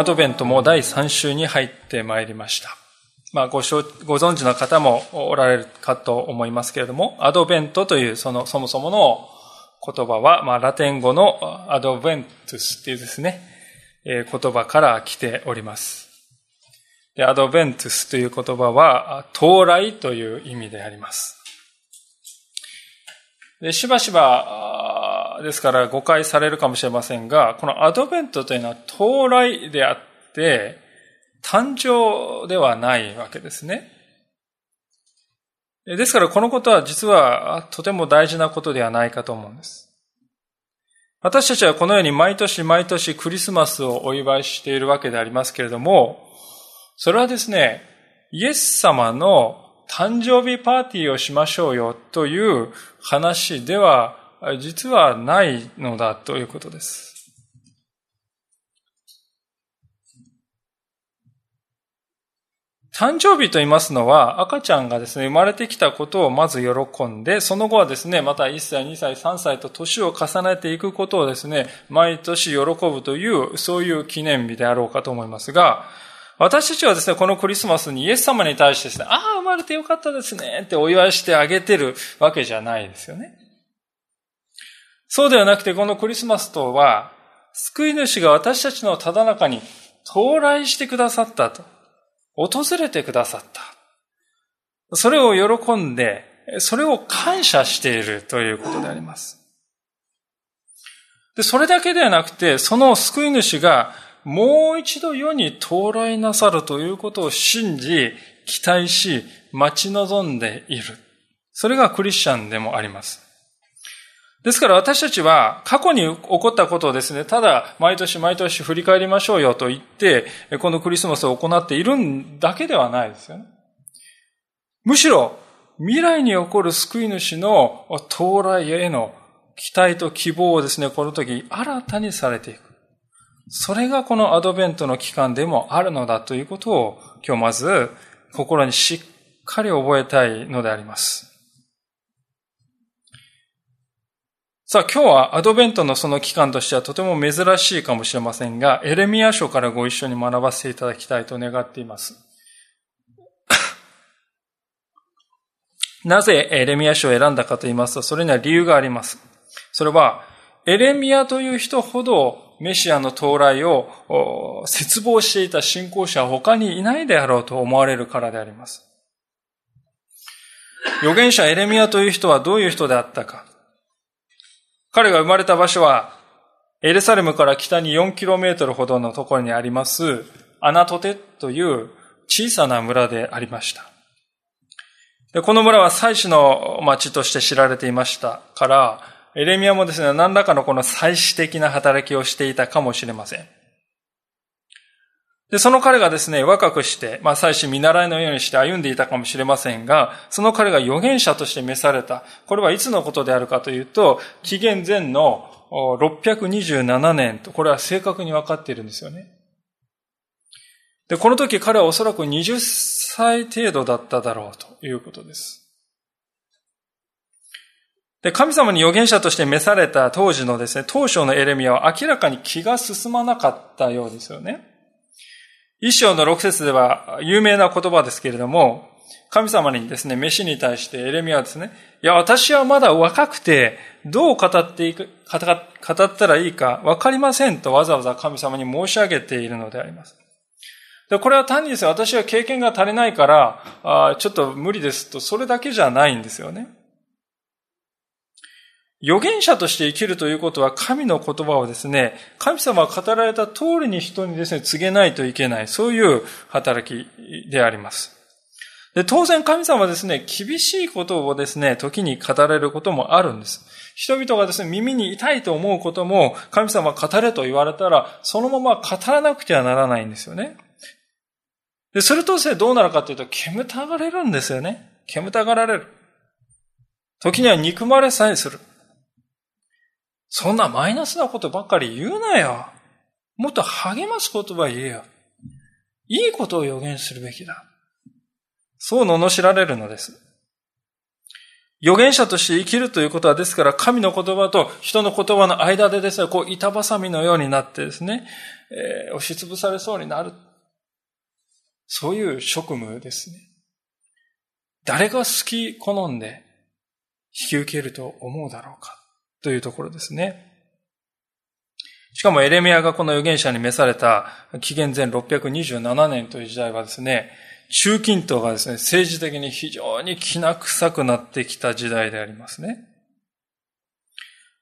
アドベントも第3週に入ってまいりました。まあご、ご存知の方もおられるかと思いますけれども、アドベントというそのそもそもの言葉は、まあ、ラテン語のアドベントゥスっていうですね、えー、言葉から来ております。で、アドベントゥスという言葉は、到来という意味であります。で、しばしば、ですから誤解されるかもしれませんが、このアドベントというのは到来であって、誕生ではないわけですね。ですからこのことは実はとても大事なことではないかと思うんです。私たちはこのように毎年毎年クリスマスをお祝いしているわけでありますけれども、それはですね、イエス様の誕生日パーティーをしましょうよという話では実はないのだということです。誕生日と言いますのは、赤ちゃんがですね、生まれてきたことをまず喜んで、その後はですね、また1歳、2歳、3歳と年を重ねていくことをですね、毎年喜ぶという、そういう記念日であろうかと思いますが、私たちはですね、このクリスマスにイエス様に対してですね、ああ、生まれてよかったですね、ってお祝いしてあげてるわけじゃないですよね。そうではなくて、このクリスマスとは、救い主が私たちのただ中に到来してくださったと。訪れてくださった。それを喜んで、それを感謝しているということであります。で、それだけではなくて、その救い主がもう一度世に到来なさるということを信じ、期待し、待ち望んでいる。それがクリスチャンでもあります。ですから私たちは過去に起こったことをですね、ただ毎年毎年振り返りましょうよと言って、このクリスマスを行っているんだけではないですよね。むしろ未来に起こる救い主の到来への期待と希望をですね、この時新たにされていく。それがこのアドベントの期間でもあるのだということを今日まず心にしっかり覚えたいのであります。さあ今日はアドベントのその期間としてはとても珍しいかもしれませんが、エレミア書からご一緒に学ばせていただきたいと願っています。なぜエレミア書を選んだかと言いますと、それには理由があります。それは、エレミアという人ほどメシアの到来を絶望していた信仰者は他にいないであろうと思われるからであります。預言者エレミアという人はどういう人であったか。彼が生まれた場所は、エルサレムから北に 4km ほどのところにあります、アナトテという小さな村でありました。でこの村は祭祀の町として知られていましたから、エレミアもですね、何らかのこの祭祀的な働きをしていたかもしれません。で、その彼がですね、若くして、まあ、祭司見習いのようにして歩んでいたかもしれませんが、その彼が預言者として召された。これはいつのことであるかというと、紀元前の627年と、これは正確に分かっているんですよね。で、この時彼はおそらく20歳程度だっただろうということです。で、神様に預言者として召された当時のですね、当初のエレミアは明らかに気が進まなかったようですよね。一章の六節では有名な言葉ですけれども、神様にですね、飯に対してエレミアはですね、いや、私はまだ若くて、どう語っていく、語ったらいいかわかりませんとわざわざ神様に申し上げているのであります。でこれは単にですね、私は経験が足りないから、あちょっと無理ですと、それだけじゃないんですよね。預言者として生きるということは神の言葉をですね、神様が語られた通りに人にですね、告げないといけない、そういう働きであります。で当然神様はですね、厳しいことをですね、時に語れることもあるんです。人々がですね、耳に痛いと思うことも、神様が語れと言われたら、そのまま語らなくてはならないんですよね。で、するとですね、どうなるかというと、煙たがれるんですよね。煙たがられる。時には憎まれさえする。そんなマイナスなことばっかり言うなよ。もっと励ます言葉言えよ。いいことを予言するべきだ。そう罵られるのです。預言者として生きるということは、ですから、神の言葉と人の言葉の間でですね、こう、板挟みのようになってですね、えー、押しつぶされそうになる。そういう職務ですね。誰が好き好んで引き受けると思うだろうかというところですね。しかもエレミアがこの預言者に召された紀元前627年という時代はですね、中近東がですね、政治的に非常にきな臭くなってきた時代でありますね。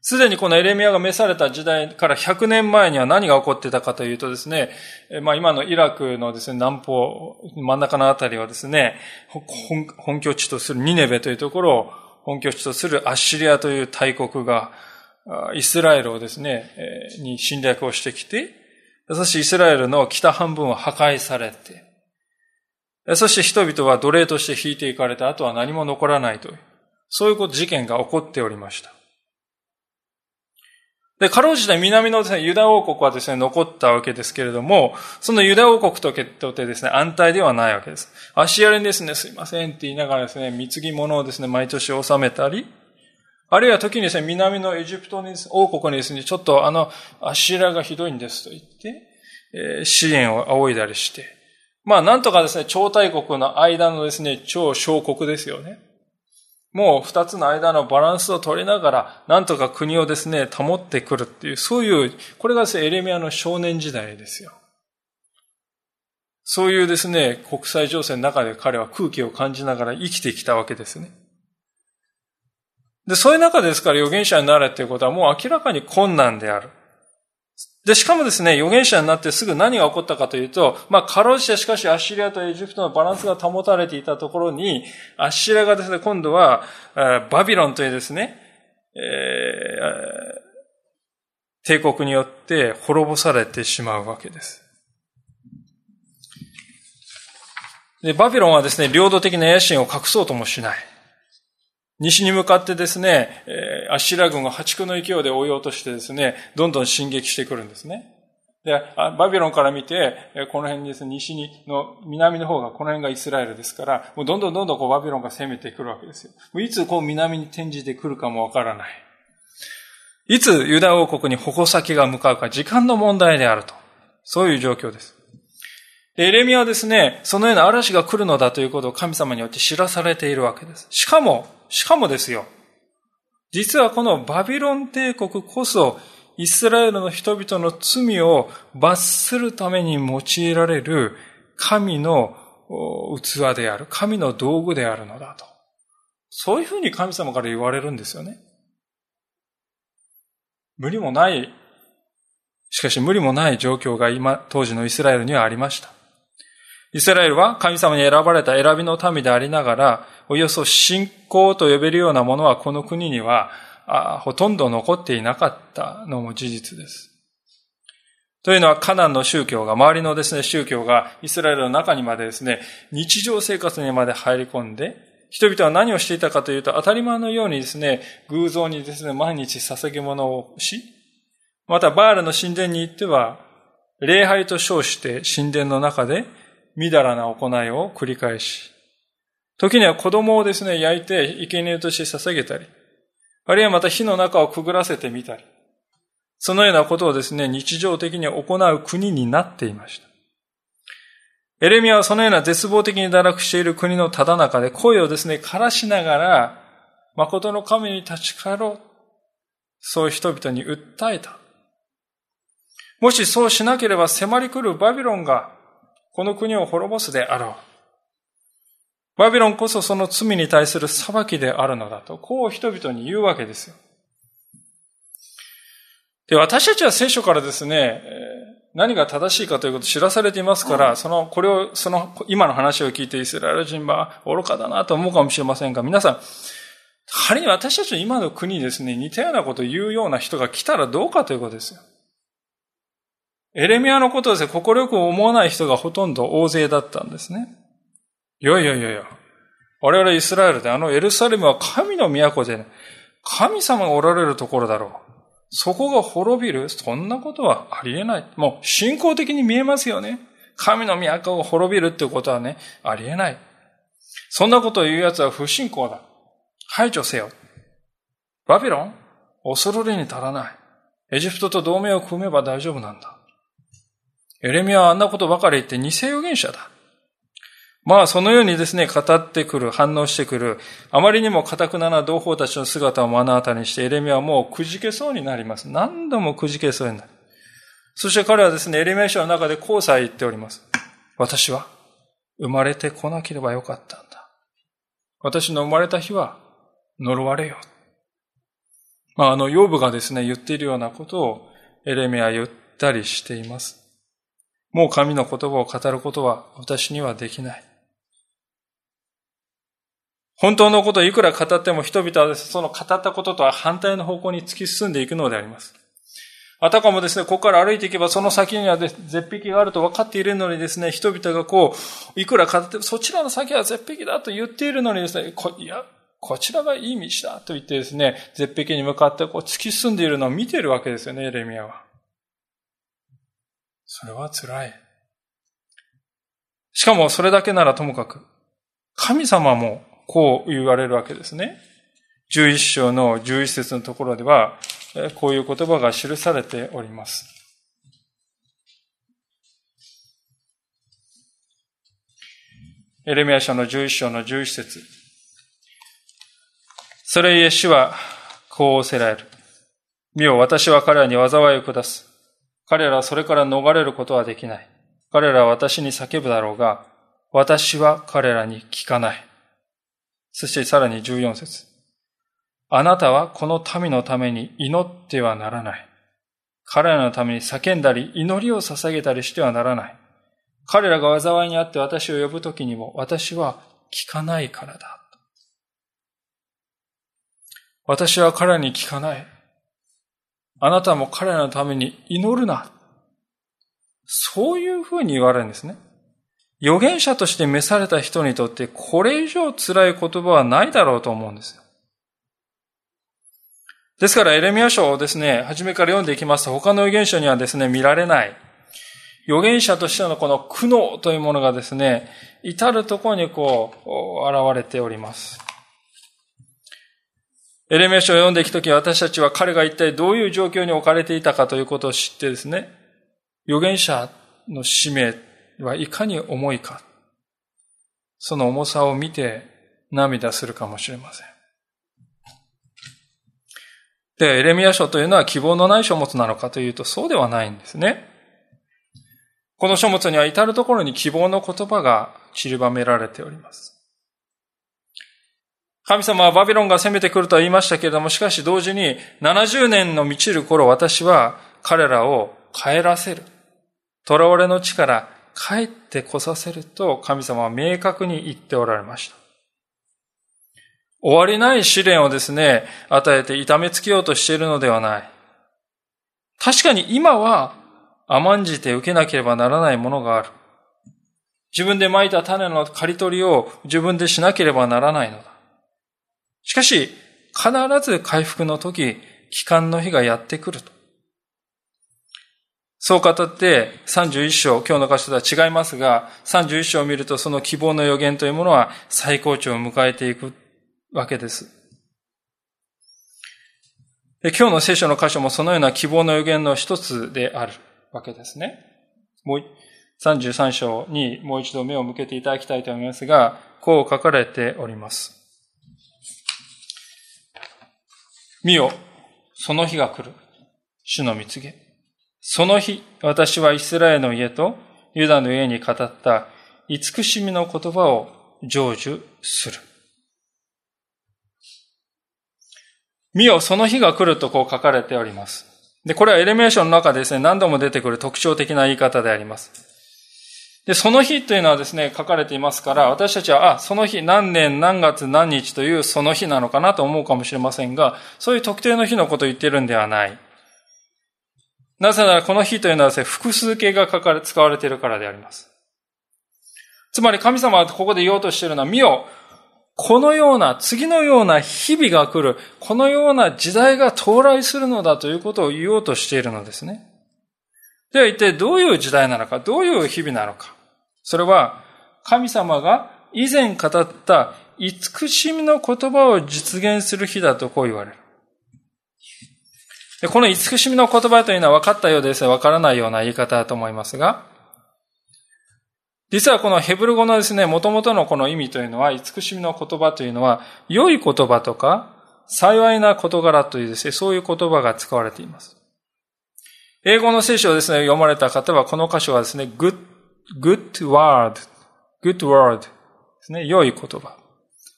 すでにこのエレミアが召された時代から100年前には何が起こってたかというとですね、まあ今のイラクのですね、南方、真ん中のあたりはですね、本拠地とするニネベというところを本拠地とするアッシリアという大国が、イスラエルをですね、に侵略をしてきて、そしてイスラエルの北半分を破壊されて、そして人々は奴隷として引いていかれた後は何も残らないという、そういうこと、事件が起こっておりました。で、かろうじて南のですね、ユダ王国はですね、残ったわけですけれども、そのユダ王国ととてですね、安泰ではないわけです。足荒れにですね、すいませんって言いながらですね、貢ぎ物をですね、毎年納めたり、あるいは時にですね、南のエジプトに、王国にですね、ちょっとあの、足荒がひどいんですと言って、えー、支援を仰いだりして、まあ、なんとかですね、超大国の間のですね、超小国ですよね。もう二つの間のバランスを取りながら、なんとか国をですね、保ってくるっていう、そういう、これがですね、エレミアの少年時代ですよ。そういうですね、国際情勢の中で彼は空気を感じながら生きてきたわけですね。で、そういう中ですから預言者になれっていうことはもう明らかに困難である。で、しかもですね、預言者になってすぐ何が起こったかというと、まあ、かろうじてしかしアッシリアとエジプトのバランスが保たれていたところに、アッシリアがですね、今度は、バビロンというですね、えー、帝国によって滅ぼされてしまうわけです。で、バビロンはですね、領土的な野心を隠そうともしない。西に向かってですね、アッシラ軍が破竹の勢いで追いようとしてですね、どんどん進撃してくるんですね。で、バビロンから見て、この辺ですね、西にの、南の方が、この辺がイスラエルですから、もうどんどんどんどんこうバビロンが攻めてくるわけですよ。もういつこう南に転じてくるかもわからない。いつユダ王国に矛先が向かうか時間の問題であると。そういう状況です。でエレミアはですね、そのような嵐が来るのだということを神様によって知らされているわけです。しかも、しかもですよ。実はこのバビロン帝国こそ、イスラエルの人々の罪を罰するために用いられる神の器である、神の道具であるのだと。そういうふうに神様から言われるんですよね。無理もない、しかし無理もない状況が今、当時のイスラエルにはありました。イスラエルは神様に選ばれた選びの民でありながら、およそ信仰と呼べるようなものはこの国にはほとんど残っていなかったのも事実です。というのは、カナンの宗教が、周りのですね、宗教がイスラエルの中にまでですね、日常生活にまで入り込んで、人々は何をしていたかというと、当たり前のようにですね、偶像にですね、毎日捧げ物をし、またバールの神殿に行っては、礼拝と称して神殿の中でみだらな行いを繰り返し、時には子供をですね、焼いて生贄として捧げたり、あるいはまた火の中をくぐらせてみたり、そのようなことをですね、日常的に行う国になっていました。エレミアはそのような絶望的に堕落している国のただ中で声をですね、枯らしながら、誠の神に立ち返ろう。そういう人々に訴えた。もしそうしなければ迫り来るバビロンがこの国を滅ぼすであろう。バビロンこそその罪に対する裁きであるのだと、こう人々に言うわけですよ。で、私たちは聖書からですね、何が正しいかということを知らされていますから、その、これを、その、今の話を聞いてイスラエル人は愚かだなと思うかもしれませんが、皆さん、仮に私たちの今の国にですね、似たようなことを言うような人が来たらどうかということですよ。エレミアのことをですね、心よく思わない人がほとんど大勢だったんですね。いやいやいやいや。我々イスラエルであのエルサレムは神の都で、ね、神様がおられるところだろう。そこが滅びるそんなことはありえない。もう信仰的に見えますよね。神の都が滅びるってことはね、ありえない。そんなことを言う奴は不信仰だ。排除せよ。バビロン恐るるに足らない。エジプトと同盟を組めば大丈夫なんだ。エレミアはあんなことばかり言って偽預言者だ。まあ、そのようにですね、語ってくる、反応してくる、あまりにも堅くなな同胞たちの姿を目の当たりにして、エレミアはもうくじけそうになります。何度もくじけそうになる。そして彼はですね、エレミア書の中でこうさえ言っております。私は生まれてこなければよかったんだ。私の生まれた日は呪われよ。まあ、あの、養父がですね、言っているようなことをエレミアは言ったりしています。もう神の言葉を語ることは私にはできない。本当のことをいくら語っても人々はその語ったこととは反対の方向に突き進んでいくのであります。あたかもですね、ここから歩いていけばその先には絶壁があると分かっているのにですね、人々がこう、いくら語って、そちらの先は絶壁だと言っているのにですね、いや、こちらがいい道だと言ってですね、絶壁に向かってこう突き進んでいるのを見ているわけですよね、エレミアは。それは辛い。しかもそれだけならともかく、神様もこう言われるわけですね。11章の11節のところでは、こういう言葉が記されております。エレミア書の11章の11節それゆえ主はこうおせられる。見よ、私は彼らに災いを下す。彼らはそれから逃れることはできない。彼らは私に叫ぶだろうが、私は彼らに聞かない。そしてさらに14節あなたはこの民のために祈ってはならない。彼らのために叫んだり、祈りを捧げたりしてはならない。彼らが災いにあって私を呼ぶときにも、私は聞かないからだ。私は彼らに聞かない。あなたも彼らのために祈るな。そういうふうに言われるんですね。預言者として召された人にとってこれ以上辛い言葉はないだろうと思うんですよ。ですからエレミア書をですね、初めから読んでいきますと他の預言者にはですね、見られない。預言者としてのこの苦悩というものがですね、至るところにこう、現れております。エレミア書を読んでいくとき私たちは彼が一体どういう状況に置かれていたかということを知ってですね、預言者の使命はいかに重いか、その重さを見て涙するかもしれません。で、エレミア書というのは希望のない書物なのかというとそうではないんですね。この書物には至るところに希望の言葉が散りばめられております。神様はバビロンが攻めてくるとは言いましたけれども、しかし同時に70年の満ちる頃私は彼らを帰らせる。囚われの地から帰ってこさせると神様は明確に言っておられました。終わりない試練をですね、与えて痛めつけようとしているのではない。確かに今は甘んじて受けなければならないものがある。自分で蒔いた種の刈り取りを自分でしなければならないのだ。しかし、必ず回復の時、帰還の日がやってくると。そう語って31章、今日の箇所とは違いますが、31章を見るとその希望の予言というものは最高潮を迎えていくわけです。で今日の聖書の箇所もそのような希望の予言の一つであるわけですね。もう33章にもう一度目を向けていただきたいと思いますが、こう書かれております。見よ、その日が来る。主の蜜げ。その日、私はイスラエルの家とユダの家に語った慈しみの言葉を成就する。見よ、その日が来るとこう書かれております。で、これはエレメーションの中でですね、何度も出てくる特徴的な言い方であります。で、その日というのはですね、書かれていますから、私たちは、あ、その日何年何月何日というその日なのかなと思うかもしれませんが、そういう特定の日のことを言っているんではない。なぜならこの日というのはですね、複数形が書かれ、使われているからであります。つまり神様はここで言おうとしているのは、見よ、このような、次のような日々が来る、このような時代が到来するのだということを言おうとしているのですね。では一体どういう時代なのか、どういう日々なのか。それは、神様が以前語った慈しみの言葉を実現する日だとこう言われる。でこの慈しみの言葉というのは分かったようです分からないような言い方だと思いますが、実はこのヘブル語のですね、元々のこの意味というのは、慈しみの言葉というのは、良い言葉とか、幸いな事柄というですね、そういう言葉が使われています。英語の聖書をですね、読まれた方は、この箇所はですね、good, good word, good word ですね、良い言葉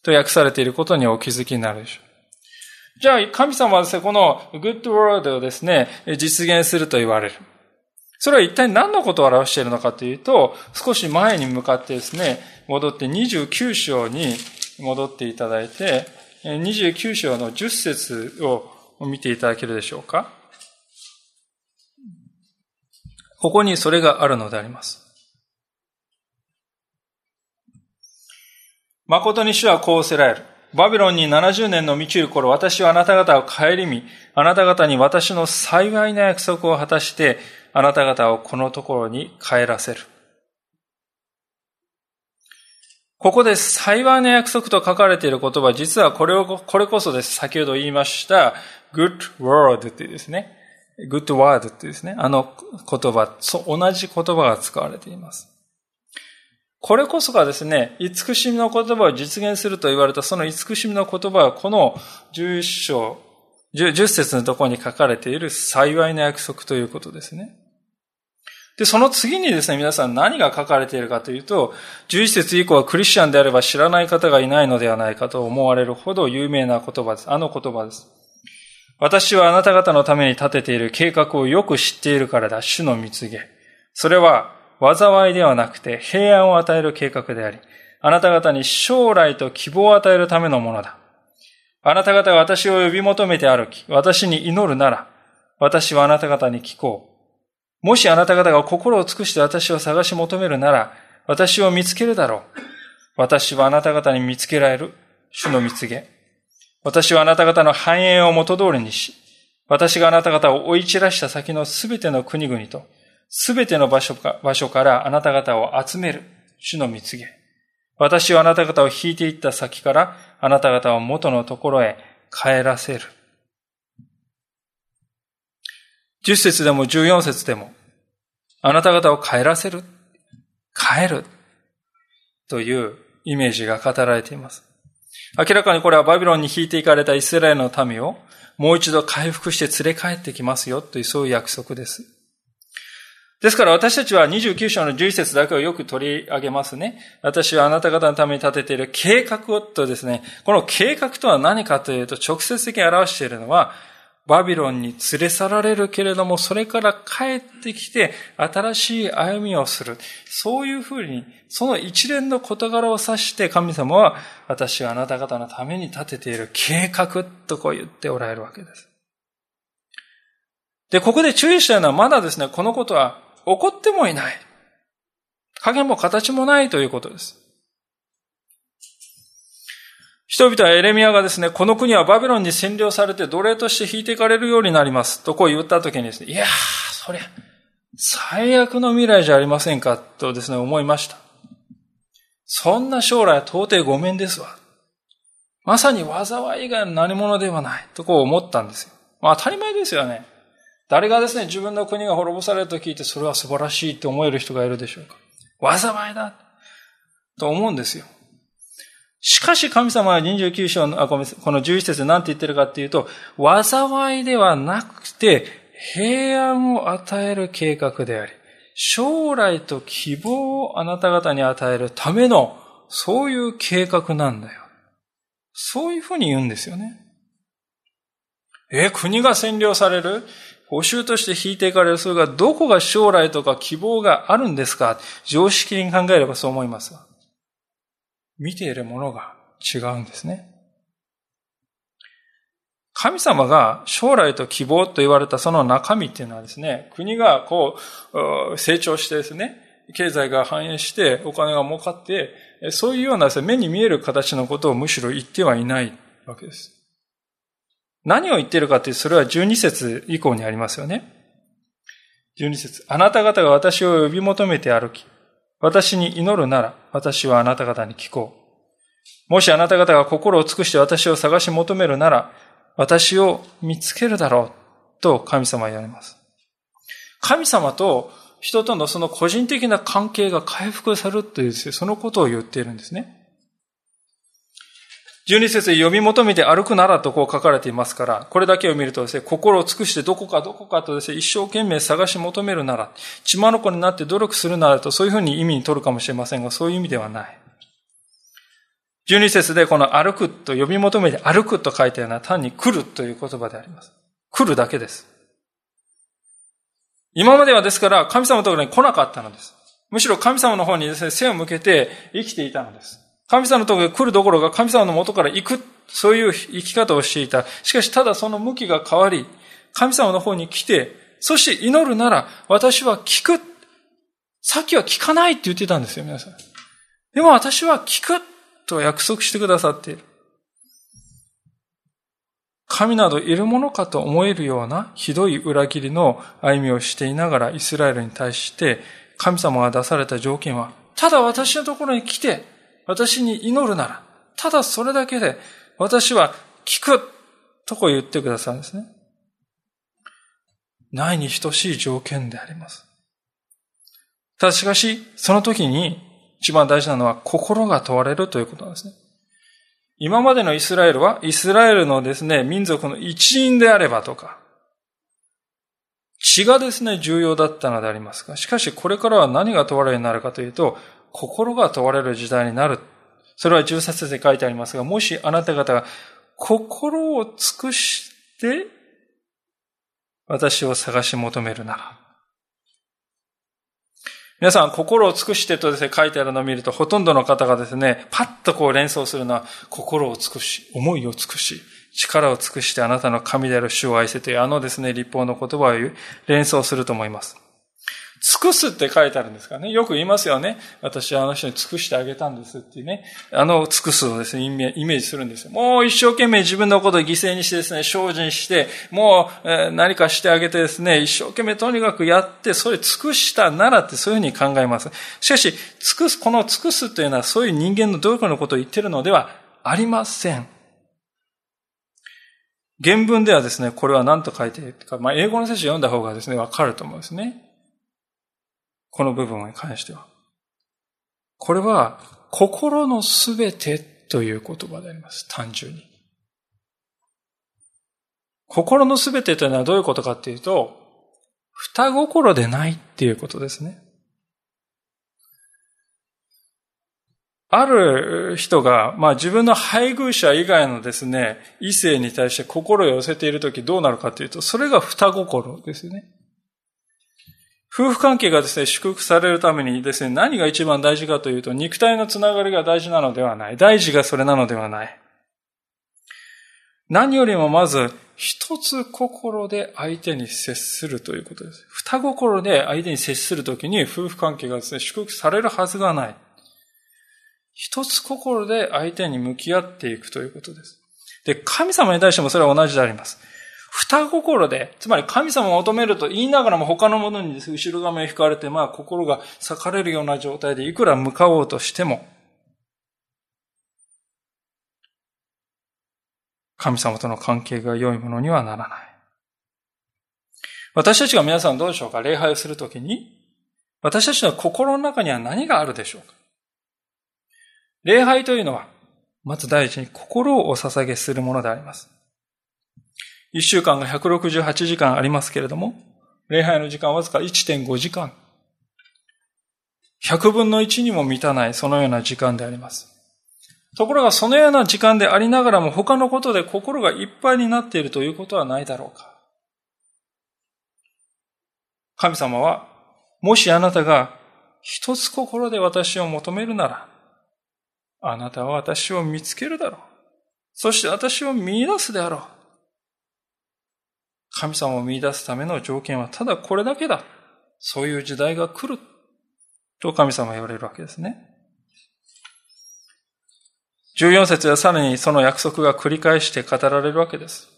と訳されていることにお気づきになるでしょう。じゃあ、神様はですね、この good word をですね、実現すると言われる。それは一体何のことを表しているのかというと、少し前に向かってですね、戻って29章に戻っていただいて、29章の10節を見ていただけるでしょうか。ここにそれがあるのであります。誠に主はこうせられる。バビロンに70年の満ちる頃、私はあなた方を顧み、あなた方に私の幸いな約束を果たして、あなた方をこのところに帰らせる。ここで幸いな約束と書かれている言葉、実はこれを、これこそです。先ほど言いました、good word っていうですね。good word っていうですね。あの言葉、同じ言葉が使われています。これこそがですね、慈しみの言葉を実現すると言われたその慈しみの言葉はこの11章、10節のところに書かれている幸いな約束ということですね。で、その次にですね、皆さん何が書かれているかというと、11節以降はクリスチャンであれば知らない方がいないのではないかと思われるほど有名な言葉です。あの言葉です。私はあなた方のために立てている計画をよく知っているからだ、主の蜜げ。それは、災いではなくて平安を与える計画であり、あなた方に将来と希望を与えるためのものだ。あなた方が私を呼び求めて歩き、私に祈るなら、私はあなた方に聞こう。もしあなた方が心を尽くして私を探し求めるなら、私を見つけるだろう。私はあなた方に見つけられる、主の蜜げ。私はあなた方の繁栄を元通りにし、私があなた方を追い散らした先のすべての国々と、すべての場所か場所からあなた方を集める、主の蜜げ。私はあなた方を引いていった先から、あなた方を元のところへ帰らせる。10節でも14節でも、あなた方を帰らせる、帰る、というイメージが語られています。明らかにこれはバビロンに引いていかれたイスラエルの民をもう一度回復して連れ帰ってきますよというそういう約束です。ですから私たちは29章の11節だけをよく取り上げますね。私はあなた方のために立てている計画をとですね、この計画とは何かというと直接的に表しているのはバビロンに連れ去られるけれども、それから帰ってきて新しい歩みをする。そういうふうに、その一連の事柄を指して神様は、私はあなた方のために立てている計画とこう言っておられるわけです。で、ここで注意したいのはまだですね、このことは起こってもいない。影も形もないということです。人々はエレミアがですね、この国はバビロンに占領されて奴隷として引いていかれるようになります。とこう言った時にですね、いやー、そりゃ、最悪の未来じゃありませんか、とですね、思いました。そんな将来は到底ごめんですわ。まさに災い以外の何者ではない、とこう思ったんですよ。まあ当たり前ですよね。誰がですね、自分の国が滅ぼされると聞いて、それは素晴らしいって思える人がいるでしょうか？災いだ、と思うんですよ。しかし神様は29章の、あ、ごめんなさい、この11節で何て言ってるかっていうと、災いではなくて、平安を与える計画であり、将来と希望をあなた方に与えるための、そういう計画なんだよ。そういうふうに言うんですよね。え、国が占領される？報酬として引いていかれる、それがどこが将来とか希望があるんですか？常識に考えればそう思いますが。見ているものが違うんですね。神様が将来と希望と言われたその中身っていうのはですね、国がこう、成長してですね、経済が繁栄してお金が儲かって、そういうようなですね目に見える形のことをむしろ言ってはいないわけです。何を言っているかというと、それは12節以降にありますよね。12節あなた方が私を呼び求めて歩き、私に祈るなら、私はあなた方に聞こう。もしあなた方が心を尽くして私を探し求めるなら、私を見つけるだろう、と神様は言われます。神様と人とのその個人的な関係が回復されるという、そのことを言っているんですね。十二節で呼び求めて歩くならとこう書かれていますから、これだけを見るとですね、心を尽くしてどこかどこかとですね、一生懸命探し求めるなら、血まの子になって努力するならと、そういうふうに意味に取るかもしれませんが、そういう意味ではない。十二節でこの歩くと呼び求めて歩くと書いてあるのは単に来るという言葉であります。来るだけです。今まではですから神様のところに来なかったのです。むしろ神様の方にですね、背を向けて生きていたのです。神様のところに来るどころか神様の元から行く、そういう生き方をしていた。しかしただその向きが変わり、神様の方に来て、そして祈るなら私は聞く。さっきは聞かないって言ってたんですよ、皆さん。でも私は聞くと約束してくださっている。神などいるものかと思えるようなひどい裏切りの歩みをしていながらイスラエルに対して神様が出された条件は、ただ私のところに来て、私に祈るなら、ただそれだけで私は聞くとこ言ってくださるんですね。ないに等しい条件であります。ただしかし、その時に一番大事なのは心が問われるということなんですね。今までのイスラエルは、イスラエルのですね、民族の一員であればとか、血がですね、重要だったのでありますが、しかしこれからは何が問われるようになるかというと、心が問われる時代になる。それは十冊で書いてありますが、もしあなた方が心を尽くして私を探し求めるなら、皆さん、心を尽くしてとですね、書いてあるのを見ると、ほとんどの方がですね、パッとこう連想するのは、心を尽くし、思いを尽くし、力を尽くしてあなたの神である主を愛せというあのですね、立法の言葉を連想すると思います。尽くすって書いてあるんですかね。よく言いますよね。私はあの人に尽くしてあげたんですっていうね。あの尽くすをですね、イメージするんですよ。もう一生懸命自分のことを犠牲にしてですね、精進して、もう何かしてあげてですね、一生懸命とにかくやって、それ尽くしたならってそういうふうに考えます。しかし、尽くす、この尽くすというのはそういう人間の努力のことを言ってるのではありません。原文ではですね、これは何と書いているか、まあ、英語の聖書を読んだ方がですね、わかると思うんですね。この部分に関しては。これは、心のすべてという言葉であります。単純に。心のすべてというのはどういうことかっていうと、双心でないっていうことですね。ある人が、まあ自分の配偶者以外のですね、異性に対して心を寄せているときどうなるかというと、それが双心ですよね。夫婦関係がですね、祝福されるためにですね、何が一番大事かというと、肉体のつながりが大事なのではない。大事がそれなのではない。何よりもまず、一つ心で相手に接するということです。二心で相手に接するときに夫婦関係がですね、祝福されるはずがない。一つ心で相手に向き合っていくということです。で、神様に対してもそれは同じであります。二心で、つまり神様を求めると言いながらも他のものに、後ろ髪を引かれて、まあ心が裂かれるような状態でいくら向かおうとしても、神様との関係が良いものにはならない。私たちが皆さんどうでしょうか？礼拝をするときに、私たちの心の中には何があるでしょうか？礼拝というのは、まず第一に心をお捧げするものであります。一週間が168時間ありますけれども、礼拝の時間わずか1.5時間。100分の1にも満たないそのような時間であります。ところがそのような時間でありながらも他のことで心がいっぱいになっているということはないだろうか。神様は、もしあなたが一つ心で私を求めるなら、あなたは私を見つけるだろう。そして私を見出すであろう。神様を見出すための条件はただこれだけだ。そういう時代が来る。と神様は言われるわけですね。14節はさらにその約束が繰り返して語られるわけです。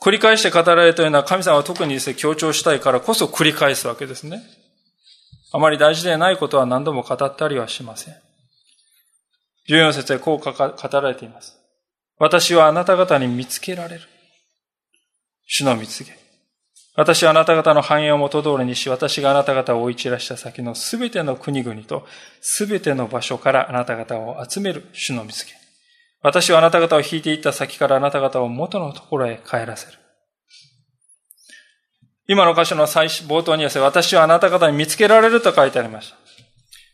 繰り返して語られるというのは神様は特にですね、強調したいからこそ繰り返すわけですね。あまり大事でないことは何度も語ったりはしません。14節でこう語られています。私はあなた方に見つけられる。主の蜜げ。私はあなた方の繁栄を元通りにし、私があなた方を追い散らした先のすべての国々とすべての場所からあなた方を集める主の蜜げ。私はあなた方を引いていった先からあなた方を元のところへ帰らせる。今の箇所の最冒頭には私はあなた方に見つけられると書いてありました。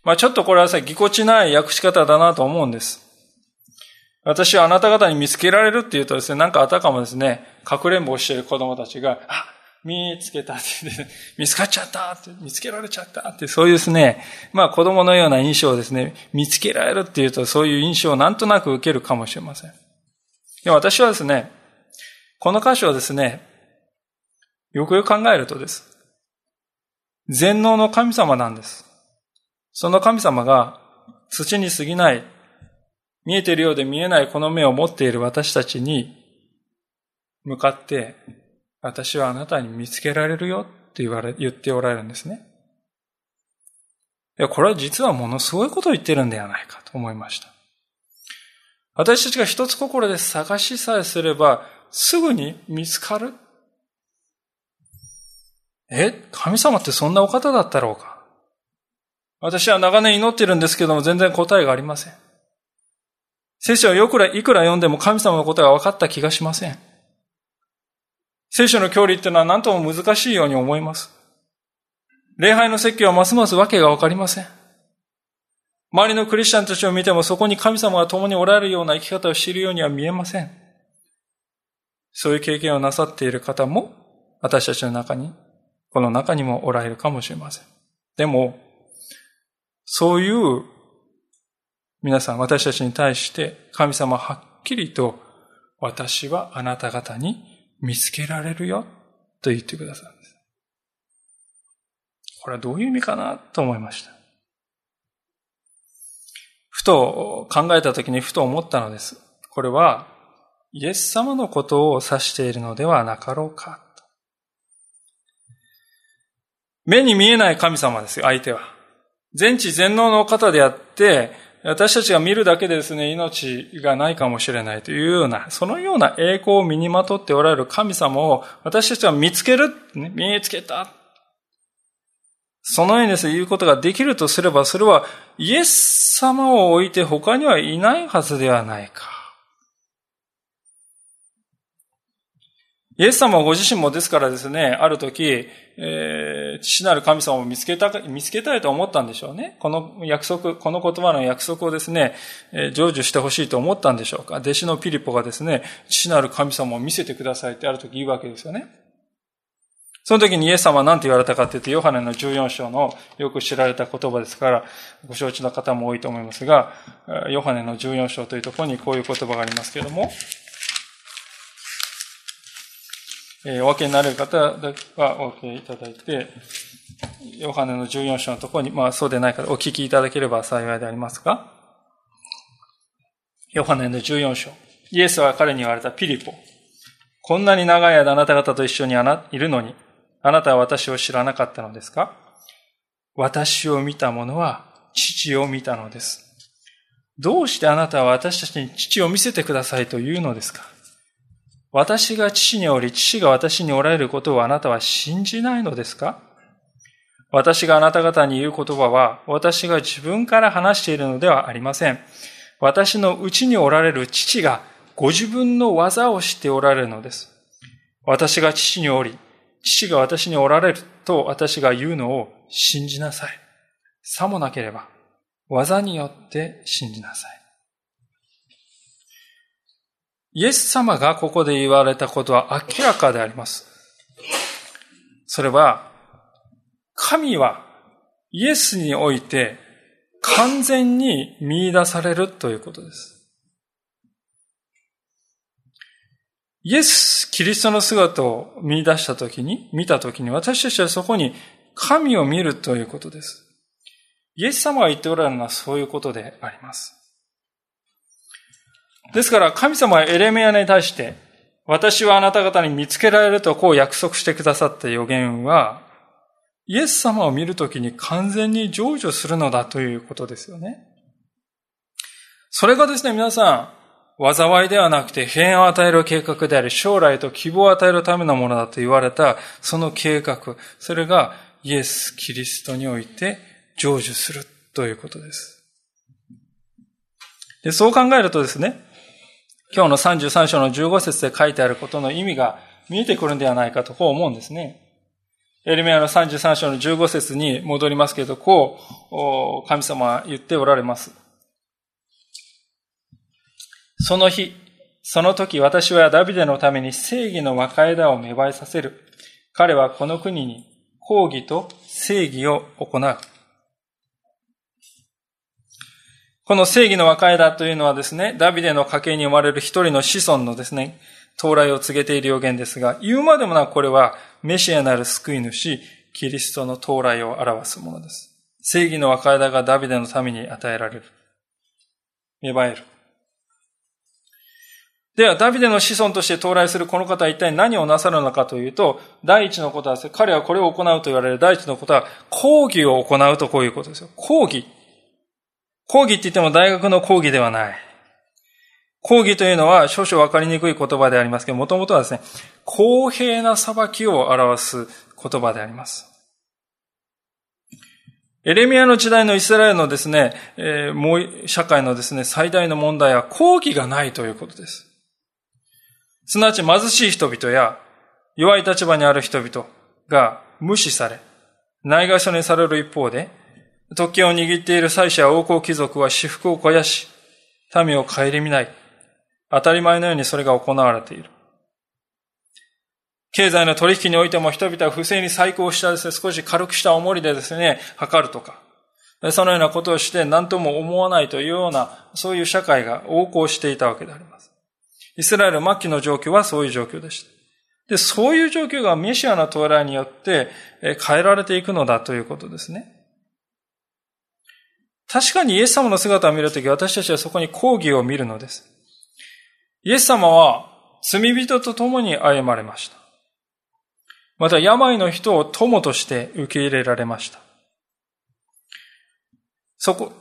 まあちょっとこれはさ、ぎこちない訳し方だなと思うんです。私はあなた方に見つけられるって言うとですね、なんかあたかもですね、かくれんぼをしている子供たちが、あ、見つけたって、ね見つかっちゃったって、見つけられちゃったって、そういうですね、まあ子供のような印象をですね、見つけられるっていうとそういう印象をなんとなく受けるかもしれません。で私はですね、この箇所はですね、よくよく考えるとです。全能の神様なんです。その神様が土に過ぎない、見えているようで見えないこの目を持っている私たちに向かって、私はあなたに見つけられるよって言われ、言っておられるんですね。いや、これは実はものすごいことを言ってるんではないかと思いました。私たちが一つ心で探しさえすれば、すぐに見つかる。え？神様ってそんなお方だったろうか？私は長年祈ってるんですけども全然答えがありません。聖書をよくら、いくら読んでも神様のことが分かった気がしません。聖書の距離っていうのは何とも難しいように思います。礼拝の説教はますますわけがわかりません。周りのクリスチャンたちを見てもそこに神様が共におられるような生き方を知るようには見えません。そういう経験をなさっている方も私たちの中に、この中にもおられるかもしれません。でも、そういう皆さん、私たちに対して神様はっきりと私はあなた方に見つけられるよと言ってくださるんです。これはどういう意味かなと思いました。ふと考えたときにふと思ったのです。これはイエス様のことを指しているのではなかろうか。目に見えない神様ですよ、相手は。全知全能の方であって、私たちが見るだけでですね、命がないかもしれないというような、そのような栄光を身にまとっておられる神様を私たちは見つける、ね、見つけた。そのようにですね、言うことができるとすれば、それはイエス様を置いて他にはいないはずではないか。イエス様ご自身もですからですね、ある時、えー、父なる神様を見つけた、見つけたいと思ったんでしょうね。この約束、この言葉の約束をですね、えー、成就してほしいと思ったんでしょうか。弟子のピリポがですね、父なる神様を見せてくださいってある時言うわけですよね。その時にイエス様は何て言われたかって言って、ヨハネの14章のよく知られた言葉ですから、ご承知の方も多いと思いますが、ヨハネの14章というところにこういう言葉がありますけれども、え、お分けになれる方はお分けいただいて、ヨハネの14章のところに、まあそうでない方、お聞きいただければ幸いでありますが、ヨハネの14章。イエスは彼に言われたピリポ。こんなに長い間あなた方と一緒にいるのに、あなたは私を知らなかったのですか？私を見た者は父を見たのです。どうしてあなたは私たちに父を見せてくださいというのですか？私が父におり、父が私におられることをあなたは信じないのですか？私があなた方に言う言葉は、私が自分から話しているのではありません。私のうちにおられる父がご自分の技をしておられるのです。私が父におり、父が私におられると私が言うのを信じなさい。さもなければ、技によって信じなさい。イエス様がここで言われたことは明らかであります。それは、神はイエスにおいて完全に見出されるということです。イエス・キリストの姿を見出したときに、見たときに、私たちはそこに神を見るということです。イエス様が言っておられるのはそういうことであります。ですから、神様はエレメアに対して、私はあなた方に見つけられるとこう約束してくださった予言は、イエス様を見るときに完全に成就するのだということですよね。それがですね、皆さん、災いではなくて平安を与える計画であり、将来と希望を与えるためのものだと言われた、その計画、それがイエス・キリストにおいて成就するということです。でそう考えるとですね、今日の33章の15節で書いてあることの意味が見えてくるんではないかとこう思うんですね。エルメアの33章の15節に戻りますけど、こう、神様は言っておられます。その日、その時私はダビデのために正義の若枝を芽生えさせる。彼はこの国に抗義と正義を行う。この正義の若枝というのはですね、ダビデの家系に生まれる一人の子孫のですね、到来を告げている予言ですが、言うまでもなくこれはメシアなる救い主、キリストの到来を表すものです。正義の若枝がダビデのために与えられる。芽生える。では、ダビデの子孫として到来するこの方は一体何をなさるのかというと、第一のことは、彼はこれを行うと言われる第一のことは、講義を行うとこういうことですよ。講義。講義って言っても大学の講義ではない。講義というのは少々わかりにくい言葉でありますけど、もともとはですね、公平な裁きを表す言葉であります。エレミアの時代のイスラエルのですね、えー、社会のですね、最大の問題は抗義がないということです。すなわち貧しい人々や弱い立場にある人々が無視され、ないがしろにされる一方で、特権を握っている祭司や王侯貴族は私服を肥やし、民を顧みない。当たり前のようにそれが行われている。経済の取引においても人々は不正に再興したですね、少し軽くした重りでですね、測るとか、そのようなことをして何とも思わないというような、そういう社会が横行していたわけであります。イスラエル末期の状況はそういう状況でした。で、そういう状況がメシアの到来によって変えられていくのだということですね。確かにイエス様の姿を見るとき、私たちはそこに抗義を見るのです。イエス様は罪人と共に歩まれました。また病の人を友として受け入れられました。そこ、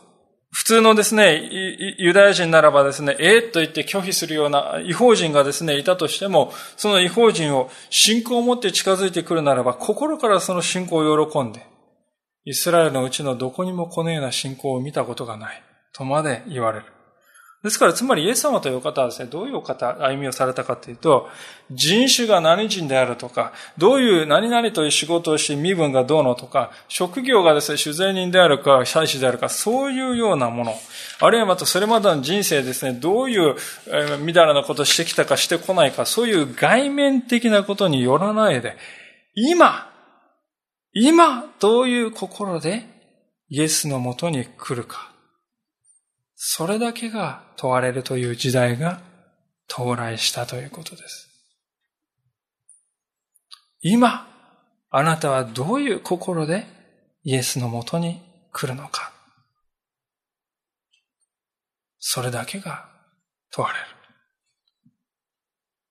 普通のですね、ユダヤ人ならばですね、ええと言って拒否するような違法人がですね、いたとしても、その違法人を信仰を持って近づいてくるならば、心からその信仰を喜んで、イスラエルのうちのどこにもこのような信仰を見たことがない。とまで言われる。ですから、つまりイエス様という方はですね、どういう方、歩みをされたかというと、人種が何人であるとか、どういう何々という仕事をして身分がどうのとか、職業がですね、主税人であるか、祭司であるか、そういうようなもの、あるいはまたそれまでの人生ですね、どういう、えー、みだらなことをしてきたかしてこないか、そういう外面的なことによらないで、今、今、どういう心でイエスのもとに来るか。それだけが問われるという時代が到来したということです。今、あなたはどういう心でイエスのもとに来るのか。それだけが問われる。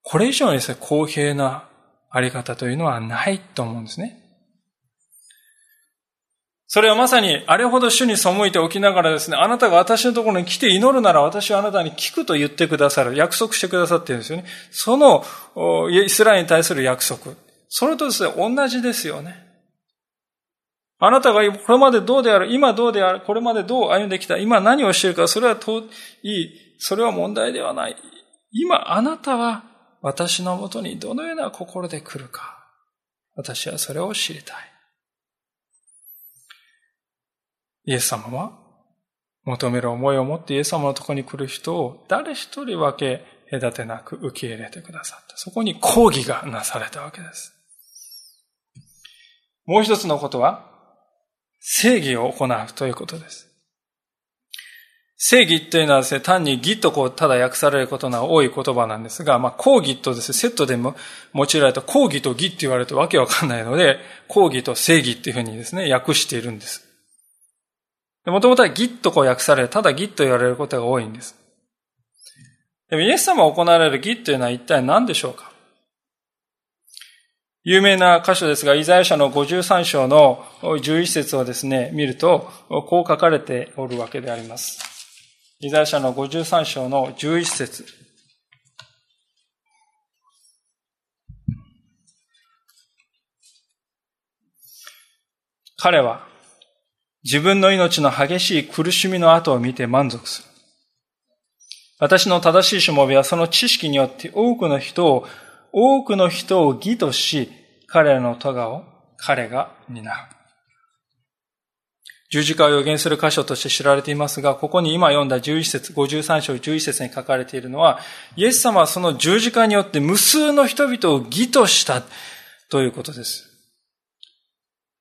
これ以上にですね、公平なあり方というのはないと思うんですね。それはまさに、あれほど主に背いておきながらですね、あなたが私のところに来て祈るなら私はあなたに聞くと言ってくださる。約束してくださっているんですよね。その、イスラエルに対する約束。それとですね、同じですよね。あなたがこれまでどうである、今どうである、これまでどう歩んできた、今何をしているか、それはといい、それは問題ではない。今あなたは私のもとにどのような心で来るか。私はそれを知りたい。イエス様は求める思いを持ってイエス様のところに来る人を誰一人分け隔てなく受け入れてくださった。そこに抗議がなされたわけです。もう一つのことは、正義を行うということです。正義というのはですね、単に義とこう、ただ訳されることが多い言葉なんですが、まあ、抗義とですね、セットでも用いられた抗義と義って言われるとわけわかんないので、抗義と正義っていうふうにですね、訳しているんです。もともとは義とこう訳され、ただ義と言われることが多いんです。でもイエス様が行われる義というのは一体何でしょうか？有名な箇所ですが、イザヤ書の53章の11節をですね、見ると、こう書かれておるわけであります。イザヤ書の53章の11節彼は自分の命の激しい苦しみの後を見て満足する。私の正しいしもべはその知識によって多くの人を、多くの人を義とし、彼らの咎を彼が担う。十字架を予言する箇所として知られていますが、ここに今読んだ11節、53章11節に書かれているのは、イエス様はその十字架によって無数の人々を義としたということです。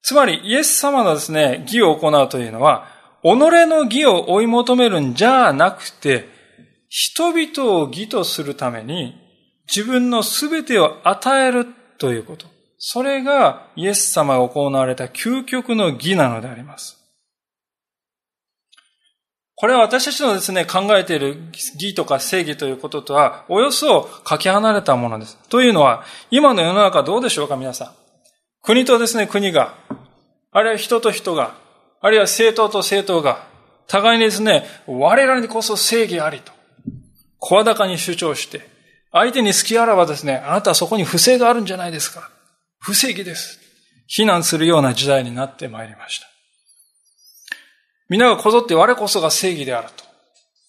つまり、イエス様のですね、義を行うというのは、己の義を追い求めるんじゃなくて、人々を義とするために、自分の全てを与えるということ。それがイエス様が行われた究極の義なのであります。これは私たちのですね、考えている義とか正義ということとは、およそかけ離れたものです。というのは、今の世の中どうでしょうか、皆さん。国とですね、国が、あるいは人と人が、あるいは政党と政党が、互いにですね、我々にこそ正義ありと、声高に主張して、相手に好きあらばですね、あなたはそこに不正があるんじゃないですか。不正義です。非難するような時代になってまいりました。皆がこぞって我こそが正義であると。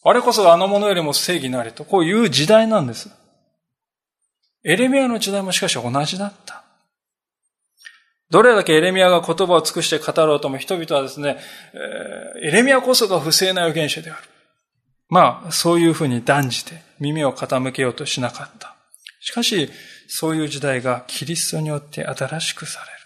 我こそがあの者よりも正義なりと、こういう時代なんです。エレミアの時代もしかし同じだった。どれだけエレミアが言葉を尽くして語ろうとも人々はですね、エレミアこそが不正な預言者である。まあ、そういうふうに断じて耳を傾けようとしなかった。しかし、そういう時代がキリストによって新しくされる。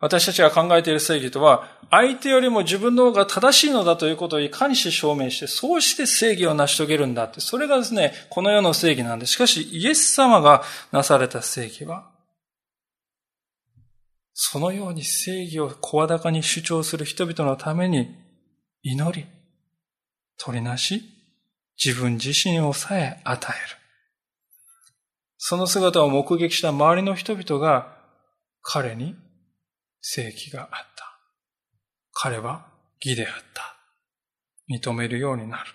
私たちが考えている正義とは、相手よりも自分の方が正しいのだということをいかにして証明して、そうして正義を成し遂げるんだって、それがですね、この世の正義なんです。しかし、イエス様がなされた正義は、そのように正義を声高に主張する人々のために祈り、取りなし、自分自身をさえ与える。その姿を目撃した周りの人々が彼に正義があった。彼は義であった。認めるようになる。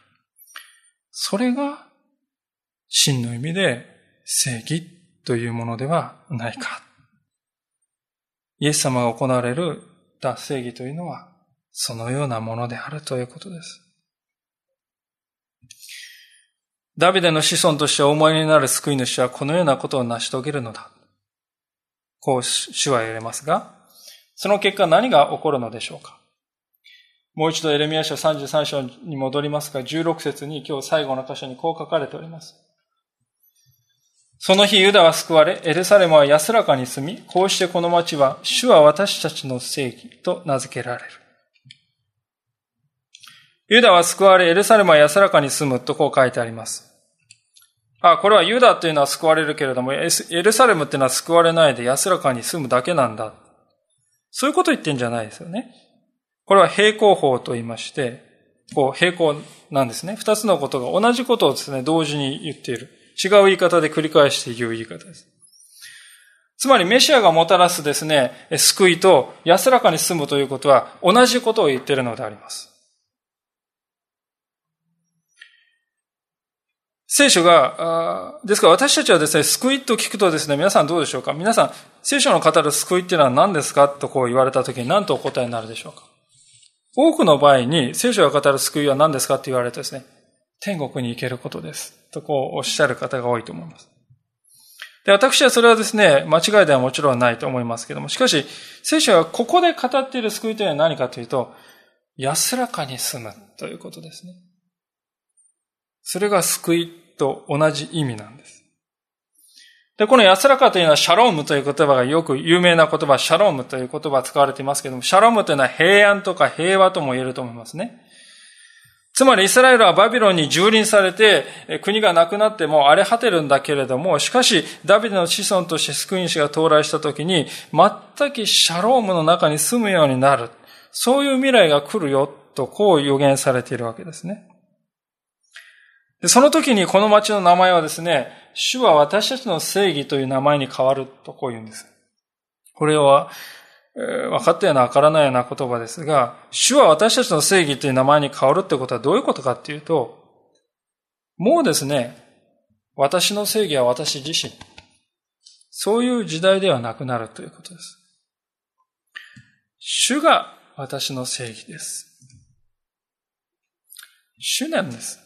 それが真の意味で正義というものではないか。イエス様が行われる脱正義というのは、そのようなものであるということです。ダビデの子孫としてお思いになる救い主はこのようなことを成し遂げるのだ。こう主は言われますが、その結果何が起こるのでしょうかもう一度エレミア書33章に戻りますが、16節に今日最後の箇所にこう書かれております。その日ユダは救われ、エルサレムは安らかに住み、こうしてこの町は、主は私たちの正義と名付けられる。ユダは救われ、エルサレムは安らかに住むとこう書いてあります。あ、これはユダというのは救われるけれども、エルサレムっていうのは救われないで安らかに住むだけなんだ。そういうこと言ってんじゃないですよね。これは平行法と言いまして、こう平行なんですね。二つのことが同じことをですね、同時に言っている。違う言い方で繰り返して言う言い方です。つまりメシアがもたらすですね、救いと安らかに住むということは同じことを言っているのであります。聖書が、ですから私たちはですね、救いと聞くとですね、皆さんどうでしょうか？皆さん、聖書の語る救いっていうのは何ですか？とこう言われたときに何とお答えになるでしょうか？多くの場合に聖書が語る救いは何ですか？って言われてですね、天国に行けることです。とこうおっしゃる方が多いと思います。で、私はそれはですね、間違いではもちろんないと思いますけども、しかし、聖書がここで語っている救いというのは何かというと、安らかに住むということですね。それが救いと同じ意味なんです。で、この安らかというのはシャロームという言葉がよく有名な言葉、シャロームという言葉使われていますけども、シャロームというのは平安とか平和とも言えると思いますね。つまりイスラエルはバビロンに蹂躙されて、国がなくなっても荒れ果てるんだけれども、しかし、ダビデの子孫として救い主が到来した時に、全くシャロームの中に住むようになる。そういう未来が来るよ、とこう予言されているわけですね。でその時にこの町の名前はですね、主は私たちの正義という名前に変わるとこう言うんです。これは、分かったような分からないような言葉ですが、主は私たちの正義という名前に変わるってことはどういうことかっていうと、もうですね、私の正義は私自身。そういう時代ではなくなるということです。主が私の正義です。主なんです。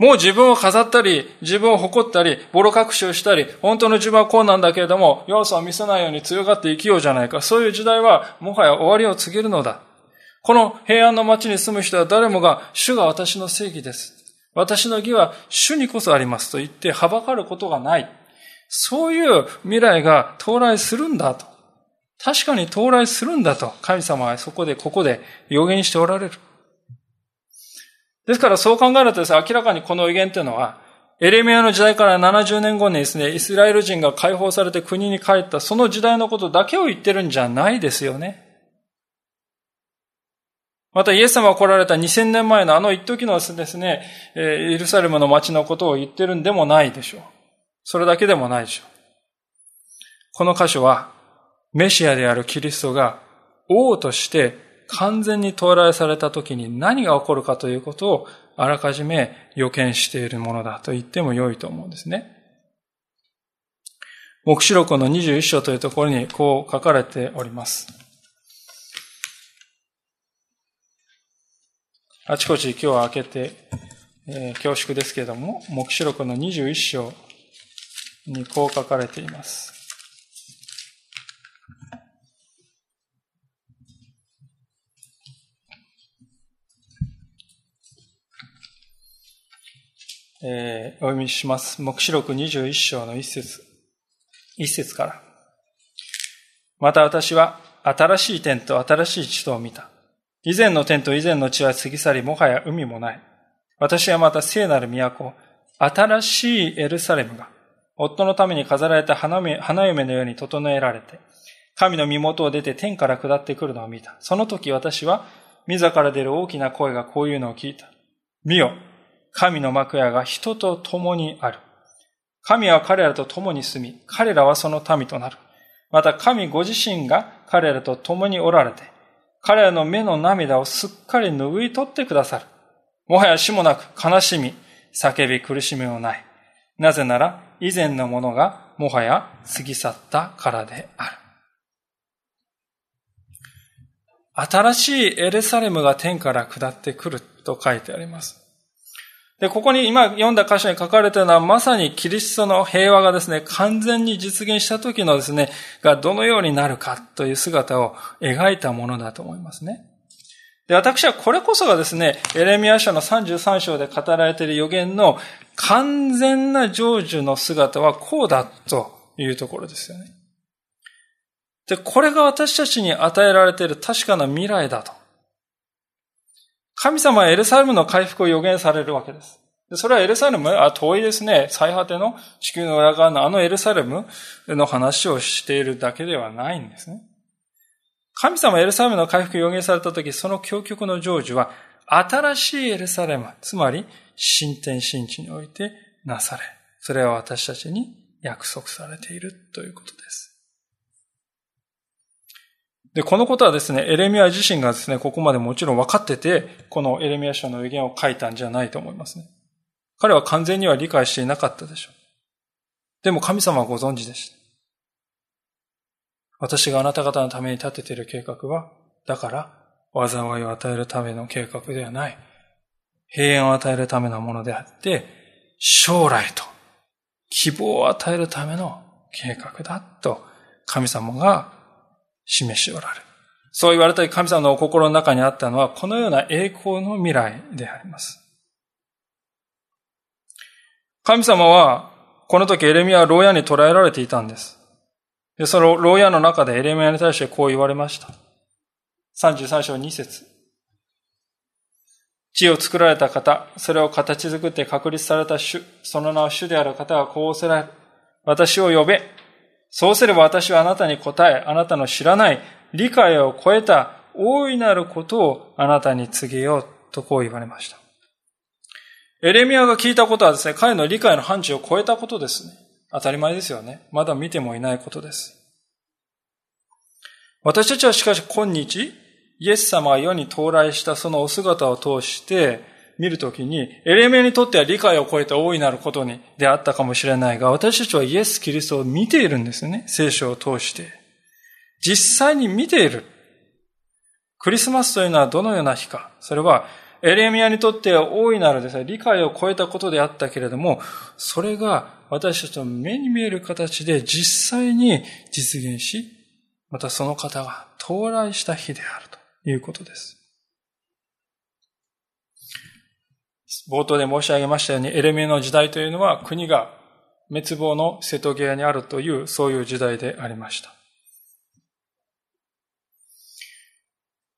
もう自分を飾ったり、自分を誇ったり、ボロ隠しをしたり、本当の自分はこうなんだけれども、要素を見せないように強がって生きようじゃないか。そういう時代は、もはや終わりを告げるのだ。この平安の町に住む人は誰もが、主が私の正義です。私の義は主にこそありますと言って、はばかることがない。そういう未来が到来するんだと。確かに到来するんだと、神様はそこで、ここで予言しておられる。ですからそう考えるとですね、明らかにこの予言というのは、エレミアの時代から70年後にですね、イスラエル人が解放されて国に帰ったその時代のことだけを言ってるんじゃないですよね。またイエス様が来られた2000年前のあの一時のですね、エルサレムの街のことを言ってるんでもないでしょう。それだけでもないでしょう。この箇所は、メシアであるキリストが王として完全に到来された時に何が起こるかということをあらかじめ予見しているものだと言っても良いと思うんですね。目視録の21章というところにこう書かれております。あちこち今日は開けて、えー、恐縮ですけれども、目視録の21章にこう書かれています。えー、お読みします。目視録21章の一節、一節から。また私は新しい天と新しい地とを見た。以前の天と以前の地は過ぎ去り、もはや海もない。私はまた聖なる都、新しいエルサレムが、夫のために飾られた花嫁のように整えられて、神の身元を出て天から下ってくるのを見た。その時私は、自ら出る大きな声がこういうのを聞いた。見よ、神の幕屋が人と共にある。神は彼らと共に住み、彼らはその民となる。また神ご自身が彼らと共におられて、彼らの目の涙をすっかり拭い取ってくださる。もはや死もなく悲しみ、叫び苦しみもない。なぜなら以前のものがもはや過ぎ去ったからである。新しいエルサレムが天から下ってくると書いてあります。で、ここに今読んだ箇所に書かれているのは、まさにキリストの平和がですね、完全に実現した時のですね、がどのようになるかという姿を描いたものだと思いますね。で、私はこれこそがですね、エレミア書の33章で語られている予言の完全な成就の姿はこうだというところですよね。で、これが私たちに与えられている確かな未来だと。神様はエルサレムの回復を予言されるわけです。それはエルサレム、あ、遠いですね。最果ての地球の裏側のあのエルサレムの話をしているだけではないんですね。神様エルサレムの回復を予言されたとき、その究極の成就は、新しいエルサレム、つまり、新天新地においてなされ、それは私たちに約束されているということです。で、このことはですね、エレミア自身がですね、ここまでもちろん分かってて、このエレミア書の予言を書いたんじゃないと思いますね。彼は完全には理解していなかったでしょう。でも神様はご存知でした。私があなた方のために立てている計画は、だから、災いを与えるための計画ではない。平安を与えるためのものであって、将来と希望を与えるための計画だと神様が示しておられる。そう言われたり神様のお心の中にあったのは、このような栄光の未来であります。神様は、この時エレミアは牢屋に捕らえられていたんです。で、その牢屋の中でエレミアに対してこう言われました。33章2節地を作られた方、それを形作って確立された主、その名は主である方がこうおせられる。私を呼べ。そうすれば私はあなたに答え、あなたの知らない理解を超えた大いなることをあなたに告げようとこう言われました。エレミアが聞いたことはですね、彼の理解の範疇を超えたことですね。当たり前ですよね。まだ見てもいないことです。私たちはしかし今日、イエス様が世に到来したそのお姿を通して見るときに、エレミアにとっては理解を超えた大いなることにであったかもしれないが、私たちはイエス・キリストを見ているんですよね。聖書を通して。実際に見ている。クリスマスというのはどのような日か。それは、エレミアにとっては大いなるですね、理解を超えたことであったけれども、それが私たちの目に見える形で実際に実現し、またその方が到来した日であるということです。冒頭で申し上げましたように、エレミアの時代というのは国が滅亡の瀬戸際にあるという、そういう時代でありました。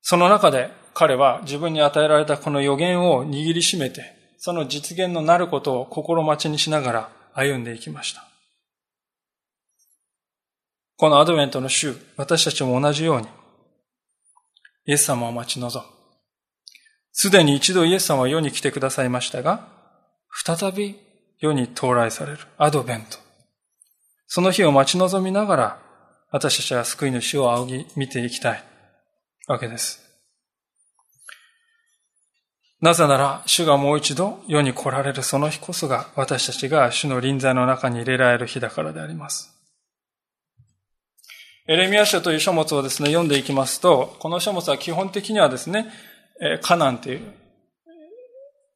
その中で彼は自分に与えられたこの予言を握りしめて、その実現のなることを心待ちにしながら歩んでいきました。このアドベントの週、私たちも同じように、イエス様を待ち望む。すでに一度イエス様は世に来てくださいましたが、再び世に到来されるアドベント。その日を待ち望みながら、私たちは救い主を仰ぎ見ていきたいわけです。なぜなら、主がもう一度世に来られるその日こそが、私たちが主の臨在の中に入れられる日だからであります。エレミア書という書物をですね、読んでいきますと、この書物は基本的にはですね、カナンという、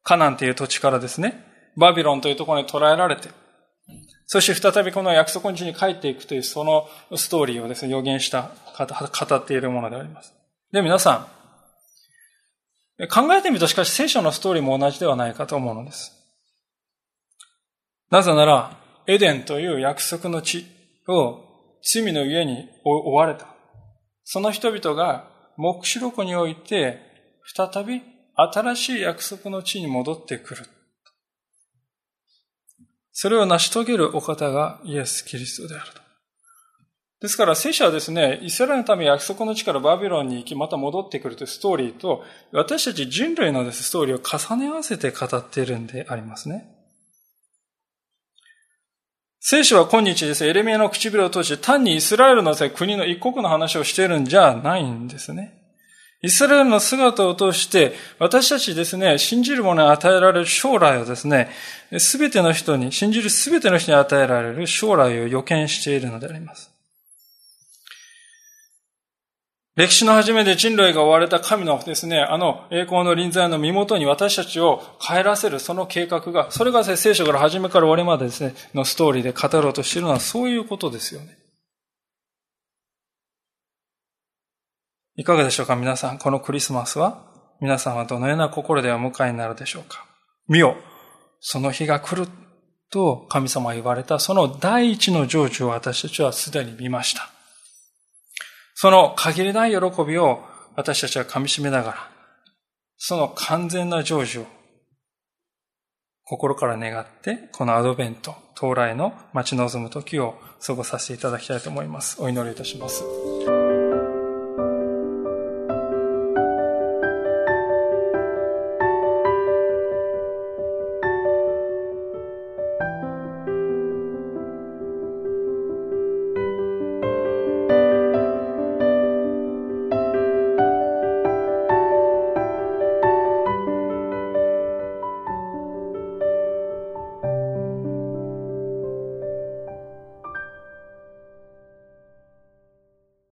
カナンという土地からですね、バビロンというところに捕らえられて、そして再びこの約束の地に帰っていくというそのストーリーをですね、予言した、語っているものであります。で、皆さん、考えてみるとしかし聖書のストーリーも同じではないかと思うのです。なぜなら、エデンという約束の地を罪の家に追われた。その人々が目視録において再び新しい約束の地に戻ってくる。それを成し遂げるお方がイエス・キリストであると。ですから聖書はですね、イスラエルのため約束の地からバビロンに行き、また戻ってくるというストーリーと、私たち人類のです、ストーリーを重ね合わせて語っているんでありますね。聖書は今日ですね、エレミアの唇を通して単にイスラエルの国の一国の話をしているんじゃないんですね。イスラエルの姿を通して、私たちですね、信じる者に与えられる将来をですね、すべての人に、信じるすべての人に与えられる将来を予見しているのであります。歴史の初めで人類が追われた神のですね、あの栄光の臨在の身元に私たちを帰らせるその計画が、それが聖書から初めから終わりまでですね、のストーリーで語ろうとしているのはそういうことですよね。いかがでしょうか？皆さん、このクリスマスは？皆さんはどのような心でお迎えになるでしょうか？見よ、その日が来ると神様は言われたその第一の成就を私たちはすでに見ました。その限りない喜びを私たちは噛み締めながら、その完全な成就を心から願って、このアドベント、到来の待ち望む時を過ごさせていただきたいと思います。お祈りいたします。